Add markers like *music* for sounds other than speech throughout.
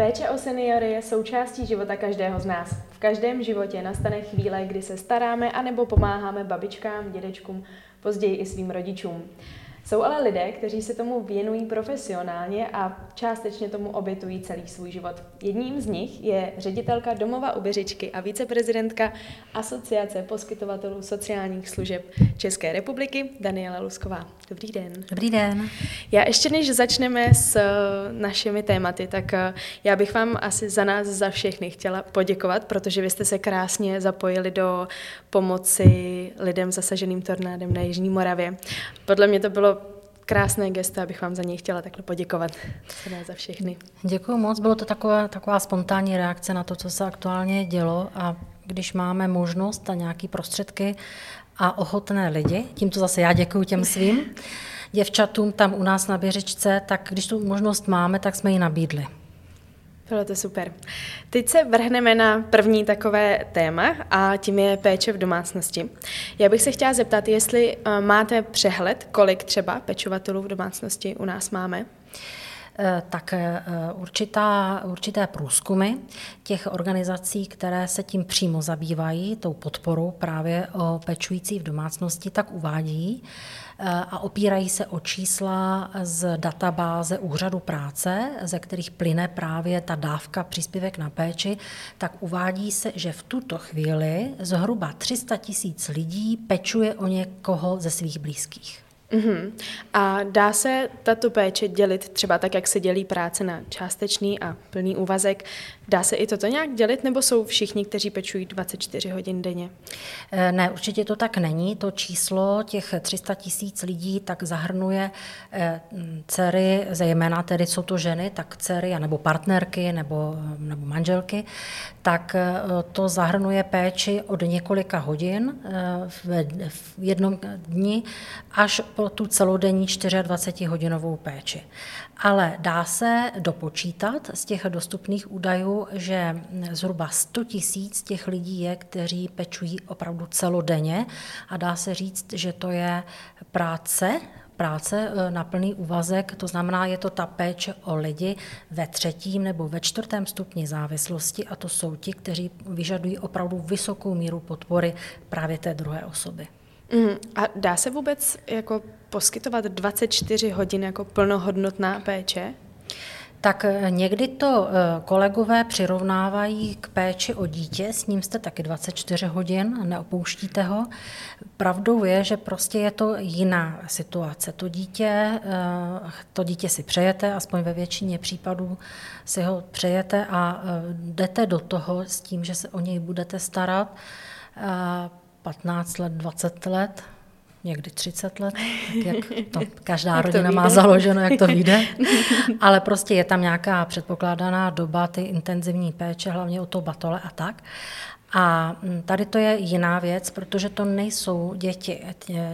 Péče o seniory je součástí života každého z nás. V každém životě nastane chvíle, kdy se staráme anebo pomáháme babičkám, dědečkům, později i svým rodičům. Jsou ale lidé, kteří se tomu věnují profesionálně a částečně tomu obětují celý svůj život. Jedním z nich je ředitelka Domova u Běřičky a viceprezidentka Asociace poskytovatelů sociálních služeb České republiky Daniela Lusková. Dobrý den. Dobrý den. Já ještě než začneme s eh, našimi tématy, tak eh, já bych vám asi za nás, za všechny chtěla poděkovat, protože vy jste se krásně zapojili do pomoci lidem zasaženým tornádem na Jižní Moravě. Podle mě to bylo krásné gesto, abych vám za něj chtěla takhle poděkovat. za všechny. Děkuji moc, bylo to taková, taková spontánní reakce na to, co se aktuálně dělo a když máme možnost a nějaké prostředky a ochotné lidi, tímto zase já děkuji těm svým *laughs* děvčatům tam u nás na Běřičce, tak když tu možnost máme, tak jsme ji nabídli. Bylo to super. Teď se vrhneme na první takové téma a tím je péče v domácnosti. Já bych se chtěla zeptat, jestli uh, máte přehled, kolik třeba pečovatelů v domácnosti u nás máme? Eh, tak eh, určitá, určité průzkumy těch organizací, které se tím přímo zabývají, tou podporou právě o pečující v domácnosti, tak uvádí, a opírají se o čísla z databáze Úřadu práce, ze kterých plyne právě ta dávka příspěvek na péči, tak uvádí se, že v tuto chvíli zhruba 300 tisíc lidí pečuje o někoho ze svých blízkých. Uh-huh. A dá se tato péče dělit třeba tak, jak se dělí práce na částečný a plný úvazek? Dá se i toto nějak dělit, nebo jsou všichni, kteří pečují 24 hodin denně? Eh, ne, určitě to tak není. To číslo těch 300 tisíc lidí tak zahrnuje eh, dcery, zejména tedy jsou to ženy, tak dcery nebo partnerky nebo, nebo manželky, tak eh, to zahrnuje péči od několika hodin v jednom dni až po tu celodenní 24-hodinovou péči. Ale dá se dopočítat z těch dostupných údajů, že zhruba 100 tisíc těch lidí je, kteří pečují opravdu celodenně. A dá se říct, že to je práce, práce e, na plný úvazek, to znamená, je to ta péče o lidi ve třetím nebo ve čtvrtém stupni závislosti. A to jsou ti, kteří vyžadují opravdu vysokou míru podpory právě té druhé osoby. Mm, a dá se vůbec jako poskytovat 24 hodin jako plnohodnotná péče? Tak eh, někdy to eh, kolegové přirovnávají k péči o dítě, s ním jste taky 24 hodin, neopouštíte ho. Pravdou je, že prostě je to jiná situace. To dítě, eh, to dítě si přejete, aspoň ve většině případů si ho přejete a jdete do toho s tím, že se o něj budete starat 15 let, 20 let, někdy 30 let, tak jak to *laughs* každá jak rodina to má založeno, jak to vyjde. *laughs* Ale prostě je tam nějaká předpokládaná doba, ty intenzivní péče, hlavně o to batole a tak. A mm, tady to je jiná věc, protože to nejsou děti,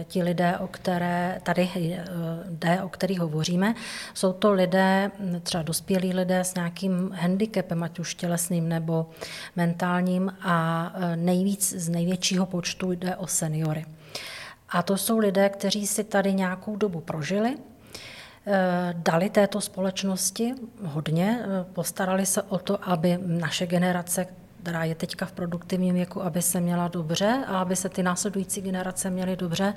ti lidé, o které tady e, jde, o kterých hovoříme. Jsou to lidé, mm, třeba dospělí lidé s nějakým handicapem, ať už tělesným nebo mentálním a e, nejvíc z největšího počtu jde o seniory. A to jsou lidé, kteří si tady nějakou dobu prožili, e, dali této společnosti hodně, postarali se o to, aby naše generace, která je teďka v produktivním věku, aby se měla dobře a aby se ty následující generace měly dobře.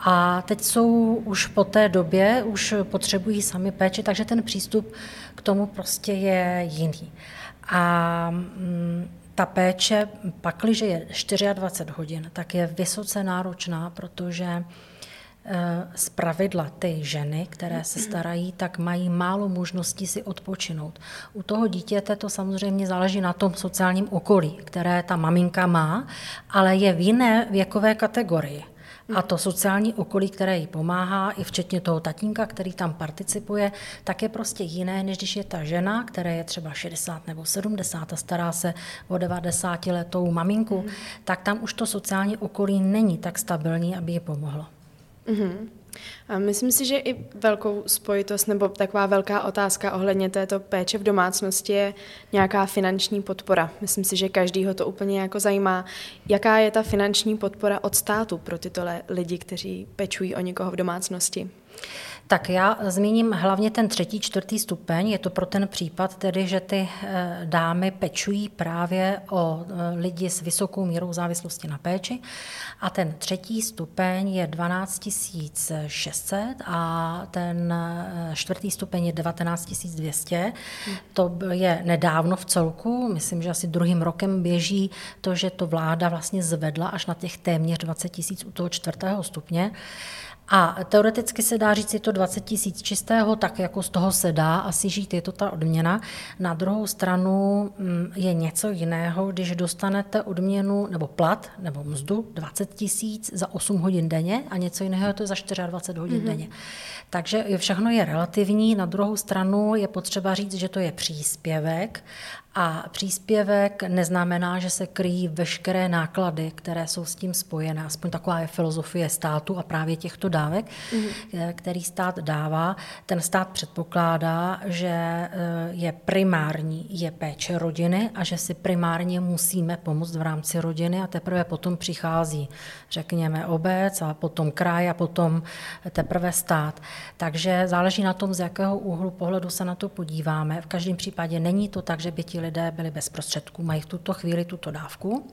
A teď jsou už po té době, už potřebují sami péči, takže ten přístup k tomu prostě je jiný. A mm, ta péče, pakliže je 24 hodin, tak je vysoce náročná, protože Eh, z pravidla ty ženy, které se starají, tak mají málo možností si odpočinout. U toho dítěte to samozřejmě záleží na tom sociálním okolí, které ta maminka má, ale je v jiné věkové kategorii. A to sociální okolí, které jí pomáhá, i včetně toho tatínka, který tam participuje, tak je prostě jiné, než když je ta žena, která je třeba 60 nebo 70 a stará se o 90 letou maminku, mm. tak tam už to sociální okolí není tak stabilní, aby ji pomohlo. Mm-hmm. Myslím si, že i velkou spojitost nebo taková velká otázka ohledně této péče v domácnosti je nějaká finanční podpora. Myslím si, že každýho to úplně jako zajímá, jaká je ta finanční podpora od státu pro tyto lidi, kteří pečují o někoho v domácnosti. Tak já zmíním hlavně ten třetí, čtvrtý stupeň. Je to pro ten případ tedy, že ty eh, dámy pečují právě o eh, lidi s vysokou mírou závislosti na péči. A ten třetí stupeň je 12 600 a ten eh, čtvrtý stupeň je 19 200. To je nedávno v celku, myslím, že asi druhým rokem běží to, že to vláda vlastně zvedla až na těch téměř 20 tisíc u toho čtvrtého stupně. A teoreticky se dá říct, je to 20 tisíc čistého, tak jako z toho se dá asi žít, je to ta odměna. Na druhou stranu mm, je něco jiného, když dostanete odměnu nebo plat nebo mzdu 20 tisíc za 8 hodin denně a něco jiného je to za 24 hodin mm-hmm. denně. Takže všechno je relativní. Na druhou stranu je potřeba říct, že to je příspěvek a příspěvek neznamená, že se kryjí veškeré náklady, které jsou s tím spojené. Aspoň taková je filozofie státu a právě těchto dávek, mm-hmm. který stát dává. Ten stát předpokládá, že eh, je primární je péče rodiny a že si primárně musíme pomoct v rámci rodiny a teprve potom přichází, řekněme, obec a potom kraj a potom teprve stát. Takže záleží na tom, z jakého úhlu pohledu se na to podíváme. V každém případě není to tak, že by ti lidé byli bez prostředků. Mají v tuto chvíli tuto dávku,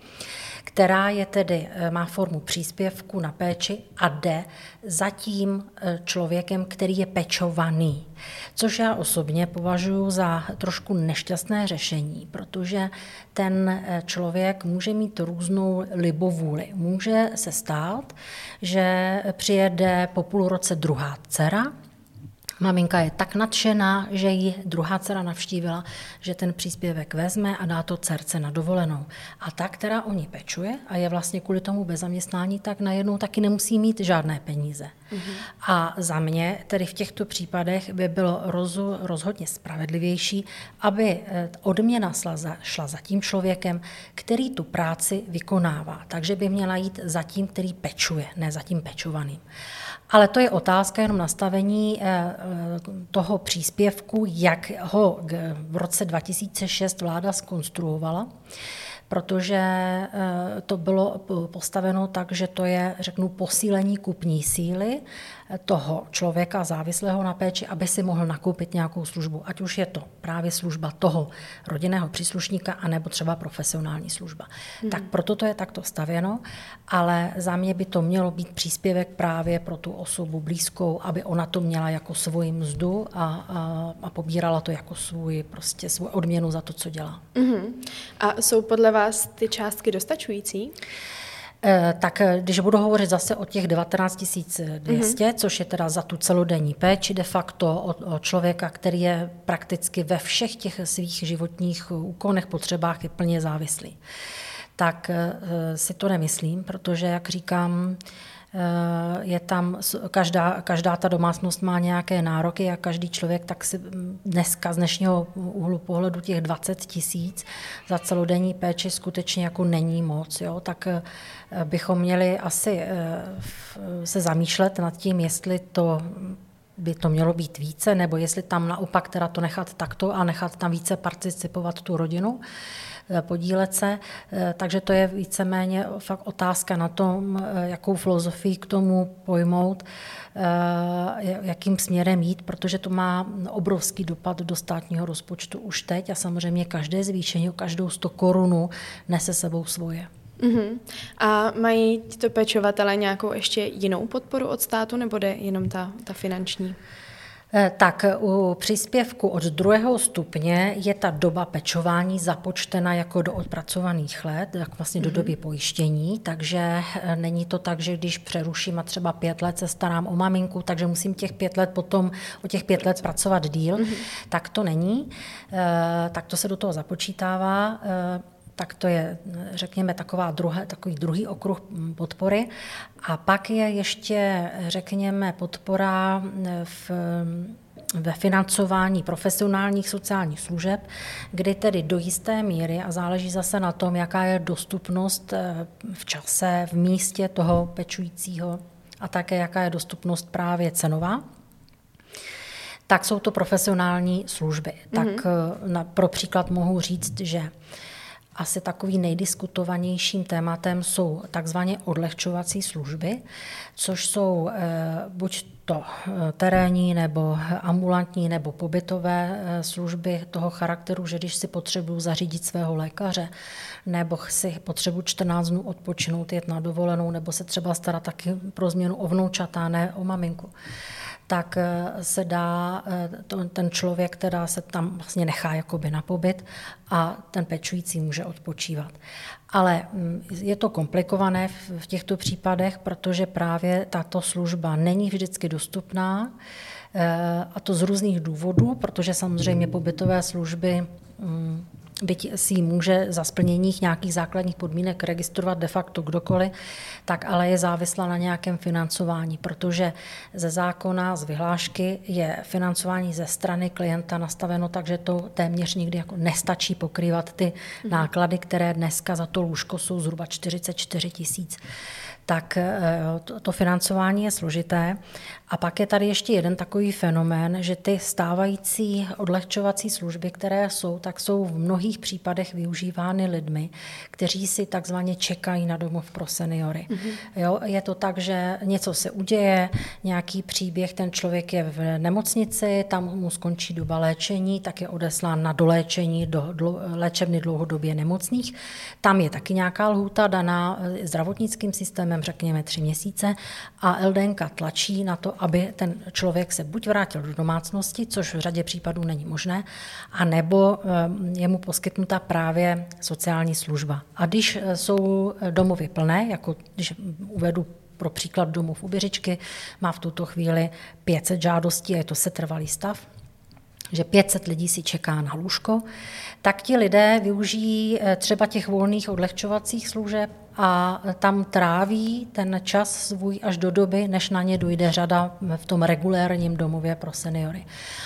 která je tedy, eh, má formu příspěvku na péči a jde za tím eh, člověkem, který je pečovaný. Což já osobně považuji za trošku nešťastné řešení, protože ten eh, člověk může mít různou libovůli. Může se stát, že přijede po půl roce druhá dcera, Maminka je tak nadšená, že ji druhá dcera navštívila, že ten příspěvek vezme a dá to dcerce na dovolenou. A ta, která o ní pečuje a je vlastně kvůli tomu bez zaměstnání, tak najednou taky nemusí mít žádné peníze. Mm-hmm. A za mě tedy v těchto případech by bylo rozu, rozhodně spravedlivější, aby eh, odměna šla za, šla za tím člověkem, který tu práci vykonává. Takže by měla jít za tím, který pečuje, ne za tím pečovaným. Ale to je otázka jenom nastavení eh, toho příspěvku, jak ho v roce 2006 vláda skonstruovala protože eh, to bylo postaveno tak, že to je, řeknu, posílení kupní síly toho člověka závislého na péči, aby si mohl nakoupit nějakou službu, ať už je to právě služba toho rodinného příslušníka, anebo třeba profesionální služba. Hmm. Tak proto to je takto stavěno, ale za mě by to mělo být příspěvek právě pro tu osobu blízkou, aby ona to měla jako svoji mzdu a, a, a pobírala to jako svůj, prostě svou odměnu za to, co dělá. Hmm. A jsou podle vás ty částky dostačující? Eh, tak eh, když budu hovořit zase o těch 19 200, mm-hmm. což je teda za tu celodenní péči de facto o, o člověka, který je prakticky ve všech těch svých životních úkonech, potřebách je plně závislý, tak eh, si to nemyslím, protože, jak říkám, Eh, je tam, každá, každá ta domácnost má nějaké nároky a každý člověk tak si dneska z dnešního úhlu pohledu těch 20 tisíc za celodenní péči skutečně jako není moc, jo? tak eh, bychom měli asi eh, se zamýšlet nad tím, jestli to by to mělo být více, nebo jestli tam naopak teda to nechat takto a nechat tam více participovat tu rodinu. Eh, podílet se. Eh, takže to je víceméně fakt otázka na tom, eh, jakou filozofii k tomu pojmout, jakým směrem jít, protože to má obrovský dopad do státního rozpočtu už teď a samozřejmě každé zvýšení, každou 100 korunu nese sebou svoje. Uh-huh. A mají tyto pečovatele nějakou ještě jinou podporu od státu, nebo jde jenom ta, ta finanční? Eh, tak u příspěvku od druhého stupně je ta doba pečování započtena jako do odpracovaných let, jak vlastně do mhm. doby pojištění, takže eh, není to tak, že když přeruším a třeba pět let se starám o maminku, takže musím těch pět let potom o těch pět let pracovat díl, mm-hmm. tak to není. Eh, tak to se do toho započítává tak to je, řekněme, taková druhé, takový druhý okruh podpory. A pak je ještě, řekněme, podpora v ve financování profesionálních sociálních služeb, kdy tedy do jisté míry, a záleží zase na tom, jaká je dostupnost eh, v čase, v místě toho pečujícího a také jaká je dostupnost právě cenová, tak jsou to profesionální služby. Mm-hmm. Tak mhm. eh, na, pro příklad mohu říct, že asi takový nejdiskutovanějším tématem jsou takzvaně odlehčovací služby, což jsou eh, buď to terénní nebo ambulantní nebo pobytové služby toho charakteru, že když si potřebuju zařídit svého lékaře nebo si potřebuji 14 dnů odpočinout, jet na dovolenou nebo se třeba starat taky pro změnu o vnoučata, ne o maminku, tak eh, se dá eh, ten člověk, která se tam vlastně nechá jakoby na pobyt a ten pečující může odpočívat. Ale mm, je to komplikované v těchto případech, protože právě tato služba není vždycky dostupná eh, a to z různých důvodů, protože samozřejmě pobytové služby mm, byť si může za splnění nějakých základních podmínek registrovat de facto kdokoliv, tak ale je závislá na nějakém financování, protože ze zákona, z vyhlášky je financování ze strany klienta nastaveno tak, že to téměř nikdy jako nestačí pokrývat ty mhm. náklady, které dneska za to lůžko jsou zhruba 44 tisíc tak eh, to financování je složité. A pak je tady ještě jeden takový fenomén, že ty stávající odlehčovací služby, které jsou, tak jsou v mnohých případech využívány lidmi, kteří si takzvaně čekají na domov pro seniory. Mm-hmm. Jo, je to tak, že něco se uděje, nějaký příběh, ten člověk je v nemocnici, tam mu skončí doba léčení, tak je odeslán na doléčení do dlo, léčebny dlouhodobě nemocných. Tam je taky nějaká lhůta daná eh, zdravotnickým systémem, řekněme tři měsíce, a LDNK tlačí na to, aby ten člověk se buď vrátil do domácnosti, což v řadě případů není možné, a nebo eh, je mu poskytnuta právě sociální služba. A když eh, jsou domovy plné, jako když uvedu pro příklad domov u Běřičky, má v tuto chvíli 500 žádostí a je to setrvalý stav, že 500 lidí si čeká na lůžko, tak ti lidé využijí eh, třeba těch volných odlehčovacích služeb a tam tráví ten čas svůj až do doby, než na ně dojde řada v tom regulérním domově pro seniory.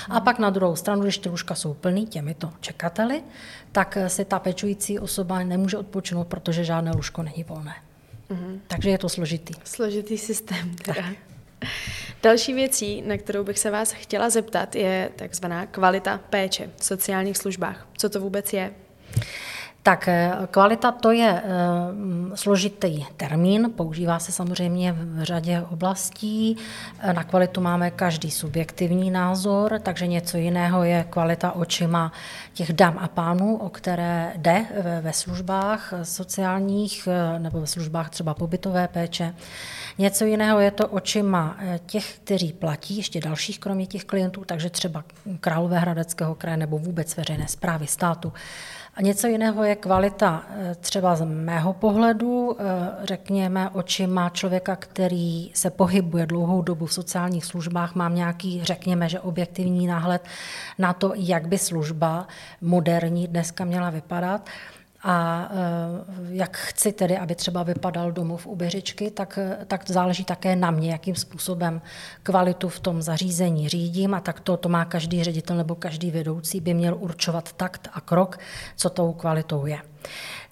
A pak na druhou stranu, když ty lůžka jsou plný těmito čekateli, tak si ta pečující osoba nemůže odpočinout, protože žádné lůžko není volné. Mm-hmm. Takže je to složitý. Složitý systém. Teda. Tak. Další věcí, na kterou bych se vás chtěla zeptat, je takzvaná kvalita péče v sociálních službách. Co to vůbec je? Tak eh, kvalita to je eh, složitý termín, používá se samozřejmě v řadě oblastí. Eh, na kvalitu máme každý subjektivní názor, takže něco jiného je kvalita očima těch dam a pánů, o které jde ve službách sociálních nebo ve službách třeba pobytové péče. Něco jiného je to očima těch, kteří platí, ještě dalších kromě těch klientů, takže třeba Královéhradeckého kraje nebo vůbec veřejné zprávy státu. A něco jiného je kvalita eh, třeba z mého pohledu, eh, řekněme, očima člověka, který se pohybuje dlouhou dobu v sociálních službách, mám nějaký, řekněme, že objektivní náhled na to, jak by služba moderní dneska měla vypadat a eh, jak chci tedy, aby třeba vypadal domov u Běřičky, tak, tak záleží také na mě, jakým způsobem kvalitu v tom zařízení řídím a tak to, to má každý ředitel nebo každý vedoucí by měl určovat takt a krok, co tou kvalitou je.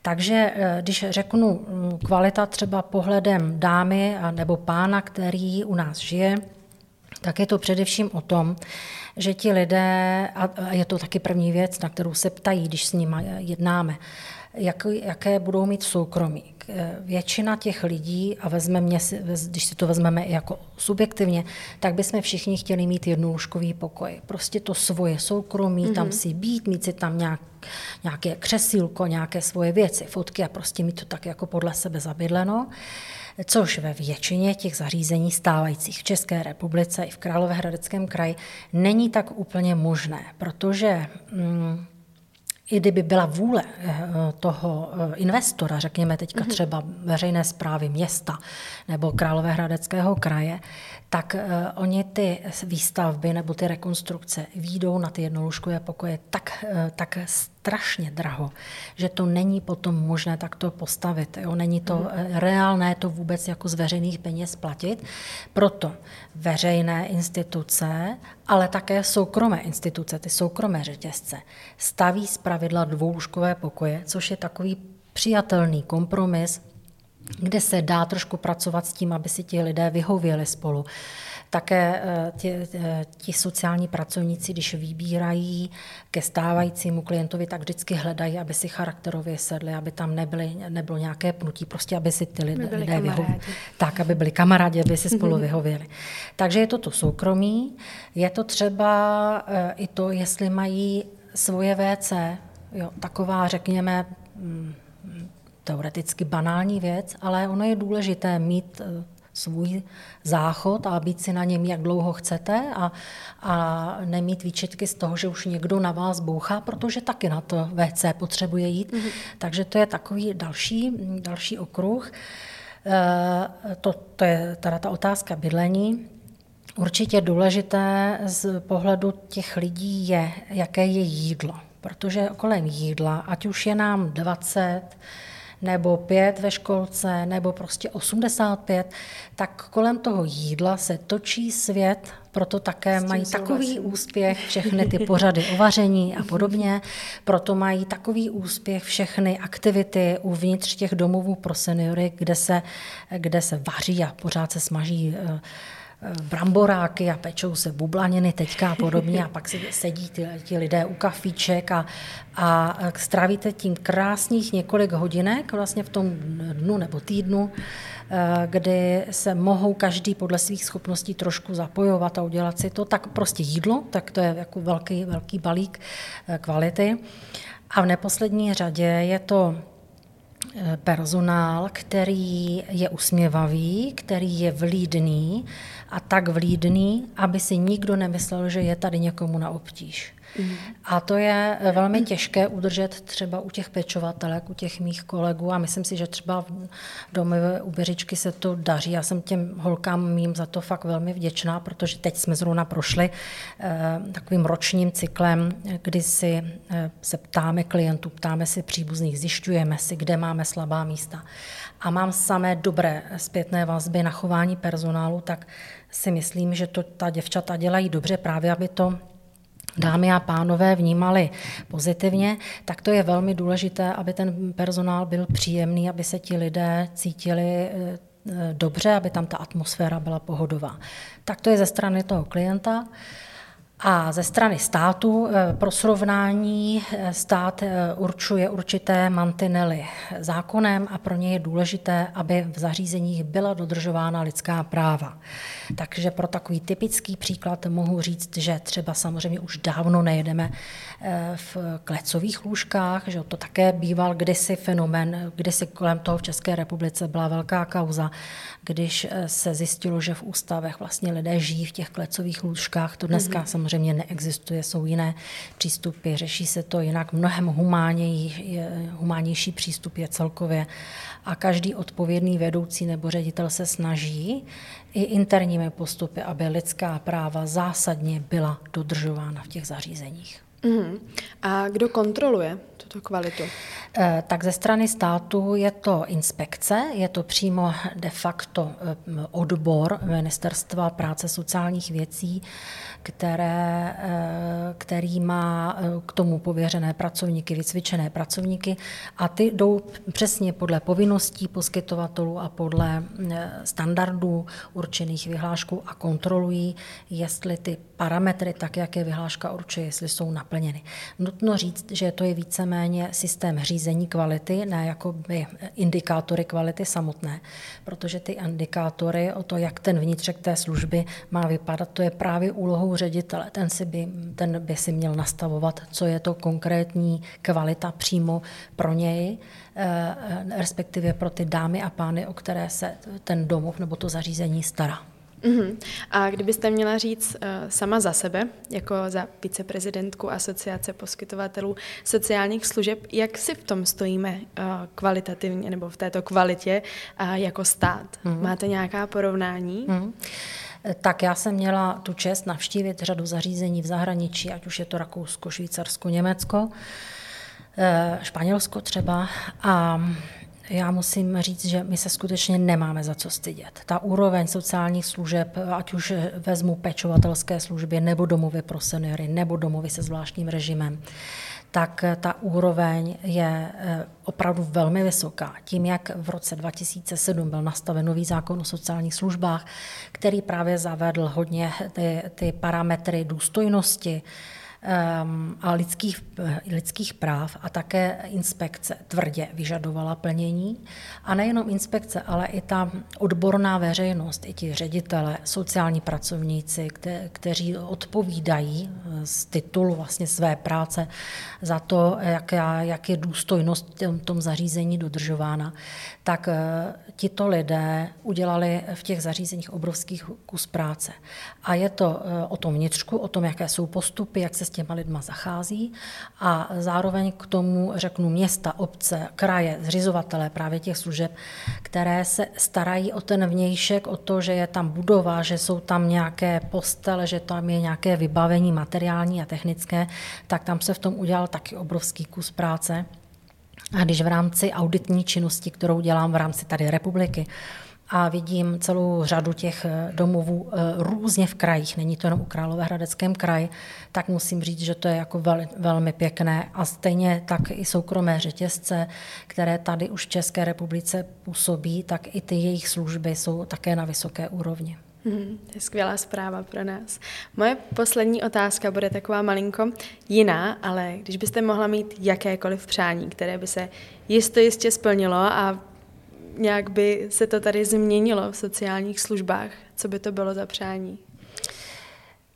Takže eh, když řeknu mm, kvalita třeba pohledem dámy nebo pána, který u nás žije, tak je to především o tom, že ti lidé, a je to taky první věc, na kterou se ptají, když s nimi jednáme, jak, jaké budou mít soukromí. Většina těch lidí, a vezmeme, když si to vezmeme i jako subjektivně, tak bychom všichni chtěli mít jednolůžkový pokoj. Prostě to svoje soukromí, mm-hmm. tam si být, mít si tam nějak, nějaké křesílko, nějaké svoje věci, fotky a prostě mít to tak jako podle sebe zabydleno což ve většině těch zařízení stávajících v České republice i v Královéhradeckém kraji není tak úplně možné, protože mm, i kdyby byla vůle eh, toho eh, investora, řekněme teďka mhm. třeba veřejné zprávy města nebo Královéhradeckého kraje, tak uh, oni ty výstavby nebo ty rekonstrukce výjdou na ty jednolůžkové pokoje tak, uh, tak strašně draho, že to není potom možné takto postavit. Jo? Není to mm. reálné to vůbec jako z veřejných peněz platit. Proto veřejné instituce, ale také soukromé instituce, ty soukromé řetězce, staví z pravidla dvoulůžkové pokoje, což je takový přijatelný kompromis kde se dá trošku pracovat s tím, aby si ti lidé vyhověli spolu. Také ti, ti sociální pracovníci, když vybírají ke stávajícímu klientovi, tak vždycky hledají, aby si charakterově sedli, aby tam nebyly, nebylo nějaké pnutí, prostě aby si ty lidé, lidé vyhověli. Tak, aby byli kamarádi, aby si spolu vyhověli. Takže je to to soukromí, je to třeba i to, jestli mají svoje WC, jo, taková, řekněme, mm, teoreticky banální věc, ale ono je důležité mít eh, svůj záchod a být si na něm, jak dlouho chcete a, a nemít výčetky z toho, že už někdo na vás bouchá, protože taky na to WC potřebuje jít. Mm-hmm. Takže to je takový další, další okruh. E, to, to je teda ta otázka bydlení. Určitě důležité z pohledu těch lidí je, jaké je jídlo. Protože kolem jídla, ať už je nám 20, nebo pět ve školce, nebo prostě 85, tak kolem toho jídla se točí svět, proto také mají takový úspěch všechny ty pořady o vaření a *laughs* podobně, proto mají takový úspěch všechny aktivity uvnitř těch domovů pro seniory, kde se, kde se vaří a pořád se smaží uh, bramboráky a pečou se bublaniny teďka a podobně a pak si sedí ty, ti lidé u kafíček a, a strávíte tím krásných několik hodinek vlastně v tom dnu nebo týdnu, eh, kdy se mohou každý podle svých schopností trošku zapojovat a udělat si to, tak prostě jídlo, tak to je jako velký, velký balík eh, kvality. A v neposlední řadě je to personál, který je usměvavý, který je vlídný, a tak vlídný, aby si nikdo nemyslel, že je tady někomu na obtíž. Mm. A to je velmi těžké udržet třeba u těch pečovatelek, u těch mých kolegů a myslím si, že třeba v domě u Beřičky se to daří. Já jsem těm holkám mým za to fakt velmi vděčná, protože teď jsme zrovna prošli eh, takovým ročním cyklem, kdy si eh, se ptáme klientů, ptáme si příbuzných, zjišťujeme si, kde máme slabá místa. A mám samé dobré zpětné vazby na chování personálu, tak si myslím, že to ta děvčata dělají dobře právě, aby to dámy a pánové vnímali pozitivně, tak to je velmi důležité, aby ten personál byl příjemný, aby se ti lidé cítili eh, dobře, aby tam ta atmosféra byla pohodová. Tak to je ze strany toho klienta. A ze strany státu eh, pro srovnání eh, stát eh, určuje určité mantinely zákonem a pro ně je důležité, aby v zařízeních byla dodržována lidská práva. Takže pro takový typický příklad mohu říct, že třeba samozřejmě už dávno nejedeme v klecových lůžkách, že to také býval kdysi fenomen, kdysi kolem toho v České republice byla velká kauza, když se zjistilo, že v ústavech vlastně lidé žijí v těch klecových lůžkách. To dneska mm-hmm. samozřejmě neexistuje, jsou jiné přístupy, řeší se to jinak, mnohem humánnější, humánnější přístup je celkově a každý odpovědný vedoucí nebo ředitel se snaží i interními postupy, aby lidská práva zásadně byla dodržována v těch zařízeních. Mm. A kdo kontroluje tuto kvalitu? Eh, tak ze strany státu je to inspekce, je to přímo de facto eh, odbor Ministerstva práce sociálních věcí, které, eh, který má k tomu pověřené pracovníky, vycvičené pracovníky a ty jdou přesně podle povinností poskytovatelů a podle standardů určených vyhláškou a kontrolují, jestli ty parametry, tak jak je vyhláška určuje, jestli jsou naplněny. Nutno říct, že to je víceméně systém řízení kvality, ne jako by indikátory kvality samotné, protože ty indikátory o to, jak ten vnitřek té služby má vypadat, to je právě úlohou ředitele. Ten, si by, ten by si měl nastavovat, co je to konkrétní kvalita přímo pro něj, eh, respektive pro ty dámy a pány, o které se ten domov nebo to zařízení stará. Uh-huh. A kdybyste měla říct uh, sama za sebe, jako za viceprezidentku Asociace poskytovatelů sociálních služeb, jak si v tom stojíme uh, kvalitativně nebo v této kvalitě uh, jako stát? Uh-huh. Máte nějaká porovnání? Uh-huh. Tak já jsem měla tu čest navštívit řadu zařízení v zahraničí, ať už je to Rakousko, Švýcarsko, Německo, Španělsko třeba. A já musím říct, že my se skutečně nemáme za co stydět. Ta úroveň sociálních služeb, ať už vezmu pečovatelské služby, nebo domovy pro seniory, nebo domovy se zvláštním režimem, tak ta úroveň je opravdu velmi vysoká. Tím, jak v roce 2007 byl nastaven nový zákon o sociálních službách, který právě zavedl hodně ty, ty parametry důstojnosti, a lidských, lidských práv a také inspekce tvrdě vyžadovala plnění. A nejenom inspekce, ale i ta odborná veřejnost, i ti ředitele, sociální pracovníci, kte, kteří odpovídají eh, z titulu vlastně své práce za to, jak, jak je důstojnost v tom zařízení dodržována, tak eh, tito lidé udělali v těch zařízeních obrovský kus práce. A je to eh, o tom vnitřku, o tom, jaké jsou postupy, jak se s těma lidma zachází a zároveň k tomu řeknu města, obce, kraje, zřizovatelé právě těch služeb, které se starají o ten vnějšek, o to, že je tam budova, že jsou tam nějaké postele, že tam je nějaké vybavení materiální a technické, tak tam se v tom udělal taky obrovský kus práce. A když v rámci auditní činnosti, kterou dělám v rámci tady republiky, a vidím celou řadu těch eh, domovů eh, různě v krajích, není to jenom u Královéhradeckém kraji, tak musím říct, že to je jako vel, velmi pěkné a stejně tak i soukromé řetězce, které tady už v České republice působí, tak i ty jejich služby jsou také na vysoké úrovni. Hmm, to je skvělá zpráva pro nás. Moje poslední otázka bude taková malinko jiná, ale když byste mohla mít jakékoliv přání, které by se jisto jistě splnilo a nějak by se to tady změnilo v sociálních službách, co by to bylo za přání?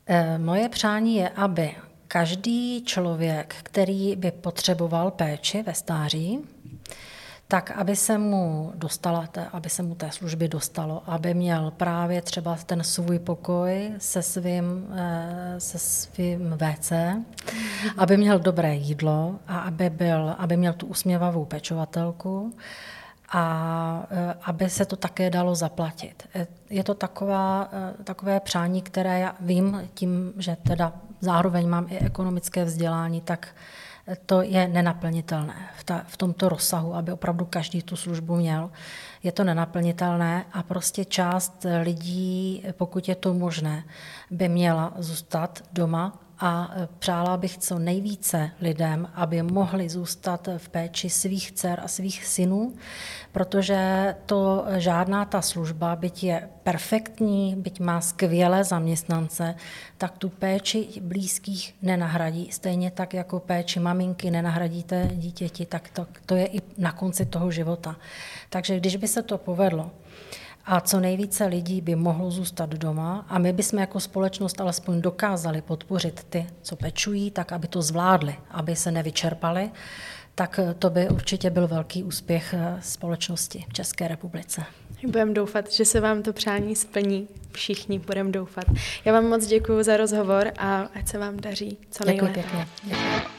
E, moje přání je, aby každý člověk, který by potřeboval péči ve stáří, tak aby se mu dostala, aby se mu té služby dostalo, aby měl právě třeba ten svůj pokoj se svým, eh, se svým WC, aby měl dobré jídlo a aby, byl, aby měl tu usměvavou pečovatelku a eh, aby se to také dalo zaplatit. Eh, je to taková, takové přání, které já vím tím, že teda zároveň mám i ekonomické vzdělání, tak to je nenaplnitelné v, ta, v tomto rozsahu, aby opravdu každý tu službu měl. Je to nenaplnitelné a prostě část lidí, pokud je to možné, by měla zůstat doma a přála bych co nejvíce lidem, aby mohli zůstat v péči svých dcer a svých synů, protože to žádná ta služba, byť je perfektní, byť má skvělé zaměstnance, tak tu péči blízkých nenahradí. Stejně tak jako péči maminky nenahradíte dítěti, tak to, to je i na konci toho života. Takže když by se to povedlo, a co nejvíce lidí by mohlo zůstat doma a my bychom jako společnost alespoň dokázali podpořit ty, co pečují, tak aby to zvládli, aby se nevyčerpali, tak to by určitě byl velký úspěch eh, společnosti v České republice. Budeme doufat, že se vám to přání splní. Všichni budeme doufat. Já vám moc děkuji za rozhovor a ať se vám daří co nejlépe. Děkuji pěkně. Děkuji.